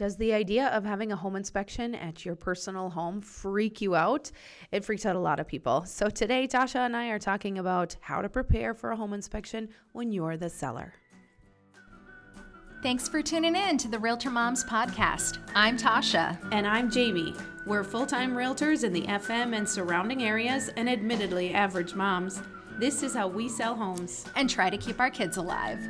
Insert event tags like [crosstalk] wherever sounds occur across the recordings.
Does the idea of having a home inspection at your personal home freak you out? It freaks out a lot of people. So today, Tasha and I are talking about how to prepare for a home inspection when you're the seller. Thanks for tuning in to the Realtor Moms podcast. I'm Tasha. And I'm Jamie. We're full time realtors in the FM and surrounding areas, and admittedly average moms. This is how we sell homes and try to keep our kids alive.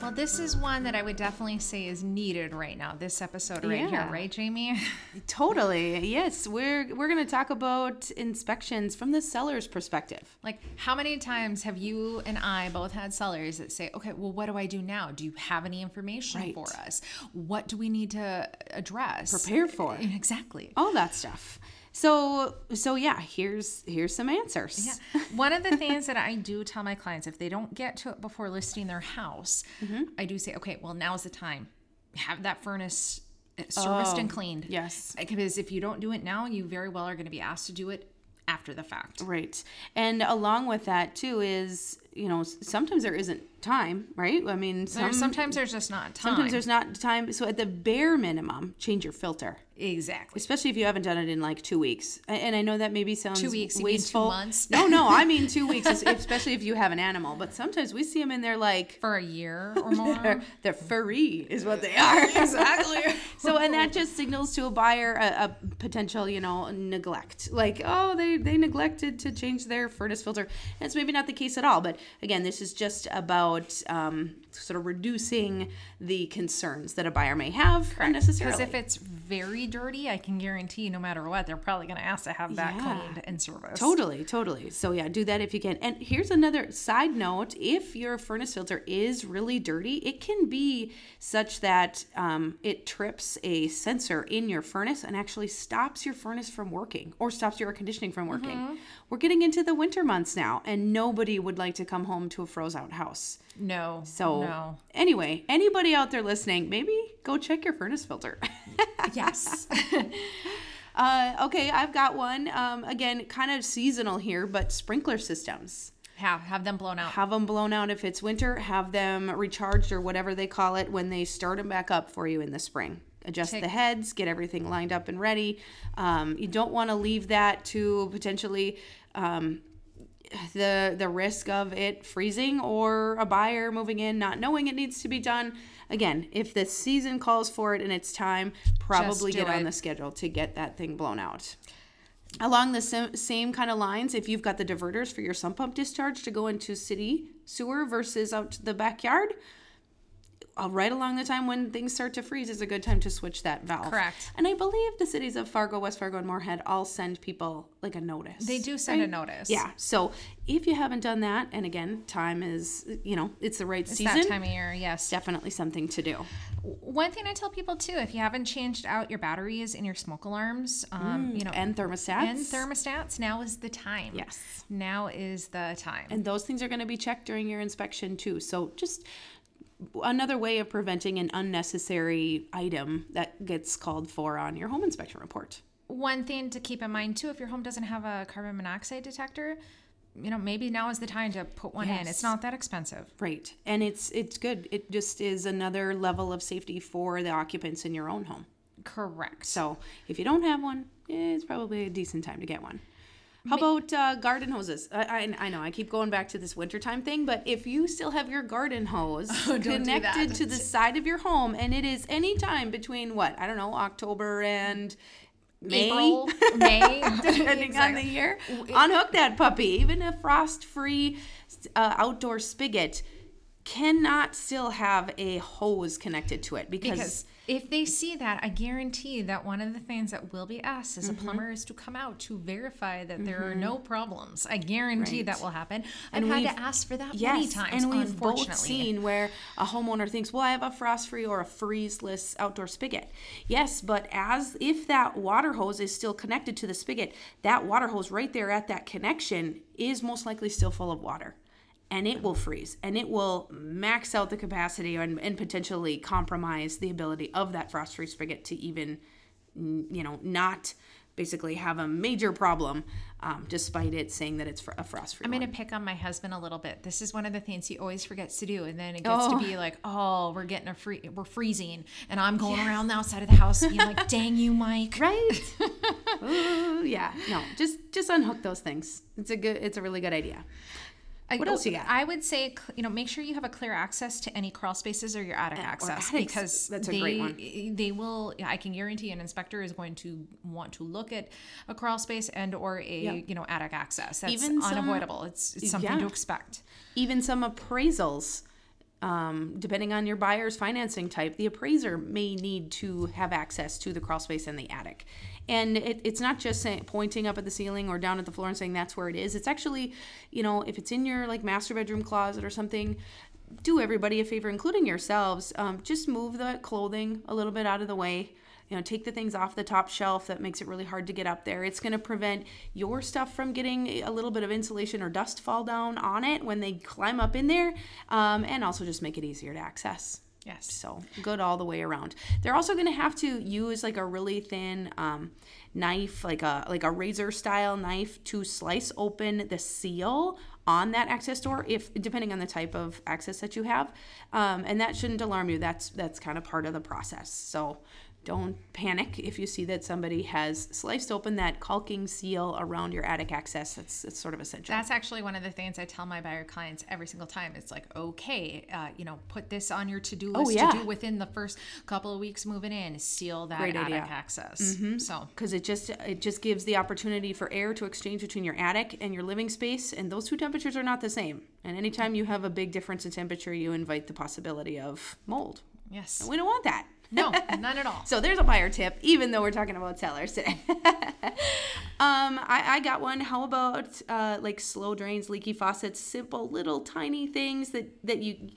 Well, this is one that I would definitely say is needed right now. This episode right yeah. here, right, Jamie? [laughs] Totally. Yes, we're we're going to talk about inspections from the seller's perspective. Like, how many times have you and I both had sellers that say, "Okay, well, what do I do now? Do you have any information right. for us? What do we need to address? Prepare for?" Exactly. All that stuff. So so yeah, here's here's some answers. Yeah. One of the things that I do tell my clients if they don't get to it before listing their house, mm-hmm. I do say, okay, well now's the time. Have that furnace serviced oh, and cleaned. Yes. Because if you don't do it now, you very well are going to be asked to do it after the fact. Right. And along with that too is, you know, sometimes there isn't time, right? I mean, some, sometimes there's just not time. Sometimes there's not time. So at the bare minimum, change your filter. Exactly. Especially if you haven't done it in like two weeks. And I know that maybe sounds two weeks, wasteful. two months. no, no, [laughs] I mean two weeks, especially if you have an animal. But sometimes we see them in there like for a year [laughs] or more. they're, they're, furry, is what they [laughs] are. exactly. so, and that just signals to a buyer a, a, potential, you know, neglect. Like, oh, they they neglected to change their furnace filter. That's maybe not the case at all. But again, this is just about um, sort of reducing the concerns that a buyer may have Correct. unnecessarily. Because if it's very dirty, I can guarantee no matter what, they're probably going to ask to have that yeah. cleaned and serviced. Totally, totally. So yeah, do that if you can. And here's another side note: if your furnace filter is really dirty, it can be such that um, it trips a sensor in your furnace and actually stops your furnace from working or stops your air conditioning from working. Mm-hmm. We're getting into the winter months now, and nobody would like to come home to a froze out house. No. So no. anyway, anybody out there listening, maybe go check your furnace filter. [laughs] yes. [laughs] uh, okay, I've got one. Um, again, kind of seasonal here, but sprinkler systems. Have have them blown out. Have them blown out if it's winter. Have them recharged or whatever they call it when they start them back up for you in the spring. Adjust Take. the heads, get everything lined up and ready. Um, you don't want to leave that to potentially um, the the risk of it freezing or a buyer moving in not knowing it needs to be done again if the season calls for it and it's time probably get it. on the schedule to get that thing blown out along the same, same kind of lines if you've got the diverters for your sump pump discharge to go into city sewer versus out to the backyard right along the time when things start to freeze is a good time to switch that valve. Correct. And I believe the cities of Fargo, West Fargo, and Moorhead all send people like a notice. They do send right? a notice. Yeah. So if you haven't done that, and again, time is, you know, it's the right season. it's season. that time of year, yes. Definitely something to do. One thing I tell people too, if you haven't changed out your batteries in your smoke alarms, um, mm, you know, and thermostats, and thermostats, now is the time. Yes. Now is the time. And those things are going to be checked during your inspection too. So just another way of preventing an unnecessary item that gets called for on your home inspection report. One thing to keep in mind too, if your home doesn't have a carbon monoxide detector, you know maybe now is the time to put one yes. in. It's not that expensive. Right. And it's it's good. It just is another level of safety for the occupants in your own home. Correct. So if you don't have one it's probably a decent time to get one how about uh, garden hoses? I, I, I, know I keep going back to this wintertime thing, but if you still have your garden hose [laughs] oh, connected to the side of your home and it is any time between what, I don't know, October and May, April, [laughs] May, depending exactly. on the year, unhook that puppy. Even a frost free uh, outdoor spigot cannot still have a hose connected to it because, because if they see that, I guarantee that one of the things that will be asked as mm-hmm. a plumber is to come out to verify that mm-hmm. there are mm-hmm. no problems. I guarantee right. that will happen. I've had to ask for that yes, many times. And we've both seen where a homeowner thinks, "Well, I have a frost-free or a freezeless outdoor spigot." Yes, but as if that water hose is still connected to the spigot, that water hose right there at that connection is most likely still full of water and it will freeze and it will max out the capacity and, and potentially compromise the ability of that frost free spigot to even you know not basically have a major problem um, despite it saying that it's for a frost free. I'm going to pick on my husband a little bit. This is one of the things he always forgets to do. And then it gets oh. to be like, oh, we're getting a free, we're freezing. And I'm going yes. around the outside of the house being like, [laughs] dang you, Mike. Right. [laughs] Ooh, yeah. No, just, just unhook those things. It's a good, it's a really good idea. What else you got? I would say, you know, make sure you have a clear access to any crawl spaces or your attic access because that's a they, great one. They will. I can guarantee an inspector is going to want to look at a crawl space and or a yep. you know attic access. That's Even unavoidable. Some, it's, it's something yeah. to expect. Even some appraisals. Um, depending on your buyer's financing type, the appraiser may need to have access to the crawl space and the attic. And it, it's not just saying, pointing up at the ceiling or down at the floor and saying that's where it is. It's actually, you know, if it's in your like master bedroom closet or something, do everybody a favor, including yourselves. Um, just move the clothing a little bit out of the way. You know, take the things off the top shelf that makes it really hard to get up there. It's going to prevent your stuff from getting a little bit of insulation or dust fall down on it when they climb up in there, um, and also just make it easier to access. Yes. So good all the way around. They're also going to have to use like a really thin um, knife, like a like a razor style knife, to slice open the seal on that access door, if depending on the type of access that you have, um, and that shouldn't alarm you. That's that's kind of part of the process. So don't panic if you see that somebody has sliced open that caulking seal around your attic access. That's, that's sort of essential. That's actually one of the things I tell my buyer clients every single time. It's like, okay, uh, you know, put this on your to do oh, list oh, yeah. to do within the first couple of weeks moving in. Seal that Great attic idea. access. Mm-hmm. So because it just it just gives the opportunity for air to exchange between your attic and your living space, and those two temperatures are not the same. And anytime you have a big difference in temperature, you invite the possibility of mold. Yes. And we don't want that. No, none at all. [laughs] so there's a buyer tip, even though we're talking about sellers today. [laughs] um, I, I, got one. How about uh, like slow drains, leaky faucets, simple little tiny things that that you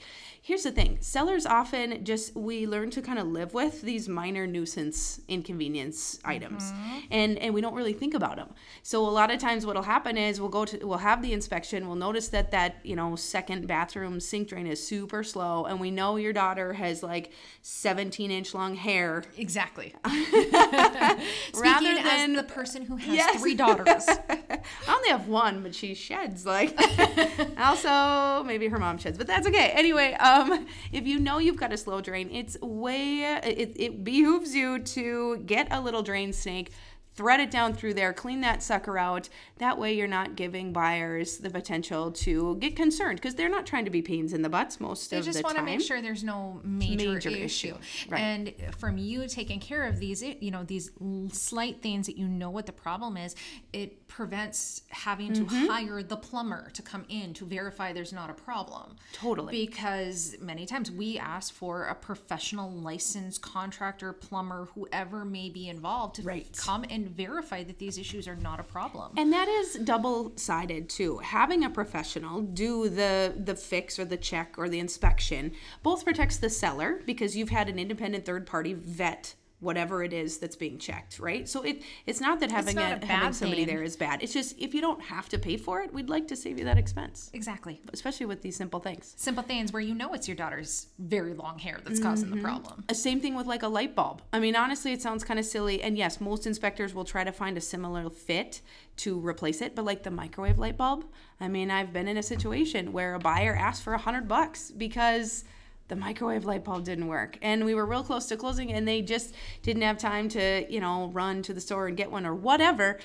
here's the thing. Sellers often just we learn to kind of live with these minor nuisance inconvenience items. Mm-hmm. and and we don't really think about them so a lot of times what'll happen is we'll go to we'll have the inspection we'll notice that that you know second bathroom sink drain is super slow and we know your daughter has like 17 inch long hair. Exactly. [laughs] [laughs] Rather than the person who has yes. three daughters [laughs] i only have one but she sheds like [laughs] [laughs] also maybe her mom sheds but that's okay. Anyway um, if you know you've got a slow drain, it's way it, it behooves you to get a little drain snake thread it down through there, clean that sucker out. That way, you're not giving buyers the potential to get concerned because they're not trying to be pains in the butts most they of the time. They just want to make sure there's no major, major issue. issue. Right. And from you taking care of these, you know, these slight things that you know what the problem is, it prevents having to mm-hmm. hire the plumber to come in to verify there's not a problem. Totally. Because many times we ask for a professional licensed contractor, plumber, whoever may be involved to right. come and verify that these issues are not a problem. And that is double-sided too. Having a professional do the the fix or the check or the inspection both protects the seller because you've had an independent third party vet whatever it is that's being checked, right? So it it's not that having not a, a having somebody thing. there is bad. It's just if you don't have to pay for it, we'd like to save you that expense. Exactly. Especially with these simple things. Simple things where you know it's your daughter's very long hair that's mm-hmm. causing the mm-hmm. problem. Same thing with like a light bulb. I mean, honestly, it sounds kind of silly and yes, most inspectors will try to find a similar fit to replace it, but like the microwave light bulb, I mean, I've been in a situation where a buyer asked for a 100 bucks because the microwave light bulb didn't work. And we were real close to closing and they just didn't have time to you know run to the store and get one or whatever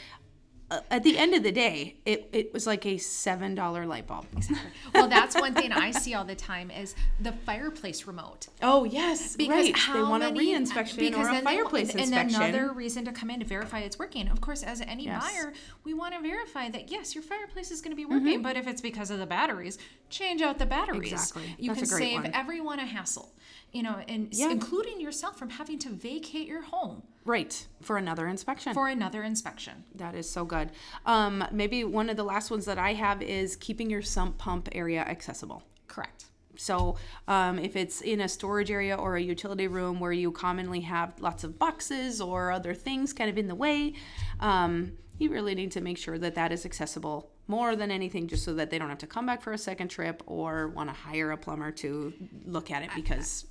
at the end of the day, it, it was like a seven dollar light bulb. Exactly. Well, that's one thing I see all the time is the fireplace remote. Oh yes, because right. They want many, a reinspection or a fireplace they, inspection. And another reason to come in to verify it's working. Of course, as any yes. buyer, we want to verify that yes, your fireplace is going to be working. Mm-hmm. But if it's because of the batteries, change out the batteries. Exactly. You that's can save one. everyone a hassle you know, and yeah. including yourself from having to vacate your home. Right. For another inspection. For another inspection. That is so good. Um, maybe one of the last ones that I have is keeping your sump pump area accessible. Correct. So, um, if it's in a storage area or a utility room where you commonly have lots of boxes or other things kind of in the way, um, you really need to make sure that that is accessible more than anything, just so that they don't have to come back for a second trip or want to hire a plumber to look at it because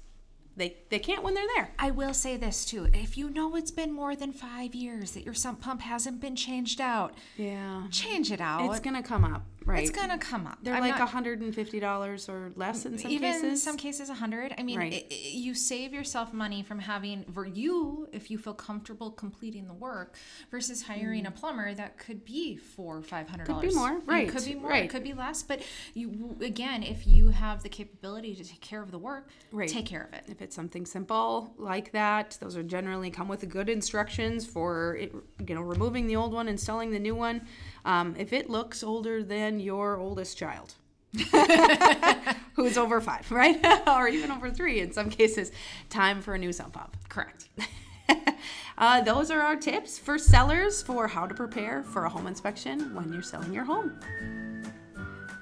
they they can't when they're there. I will say this too: if you know it's been more than five years that your sump pump hasn't been changed out, yeah, change it out. It's gonna come up, right? It's gonna come up. They're I'm like hundred and fifty dollars or less in some even cases. Even some cases, a hundred. I mean, right. it, it, you save yourself money from having for you if you feel comfortable completing the work versus hiring mm. a plumber that could be four or five hundred dollars. Could be more, right? It could be more. Right. It could be less. But you again, if you have the capability to take care of the work, right. take care of it. If it's something simple like that, those are generally come with good instructions for it, you know removing the old one, installing the new one. Um, if it looks older than your oldest child. [laughs] who's over five, right? [laughs] or even over three in some cases. Time for a new sump pump. Correct. [laughs] uh, those are our tips for sellers for how to prepare for a home inspection when you're selling your home.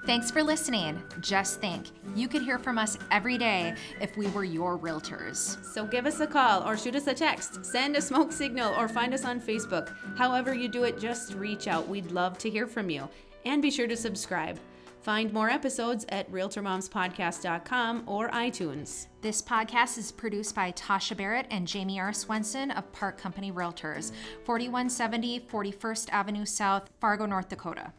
Thanks for listening. Just think, you could hear from us every day if we were your realtors. So give us a call or shoot us a text, send a smoke signal, or find us on Facebook. However, you do it, just reach out. We'd love to hear from you. And be sure to subscribe. Find more episodes at RealtorMomsPodcast.com or iTunes. This podcast is produced by Tasha Barrett and Jamie R. Swenson of Park Company Realtors, 4170 41st Avenue South, Fargo, North Dakota.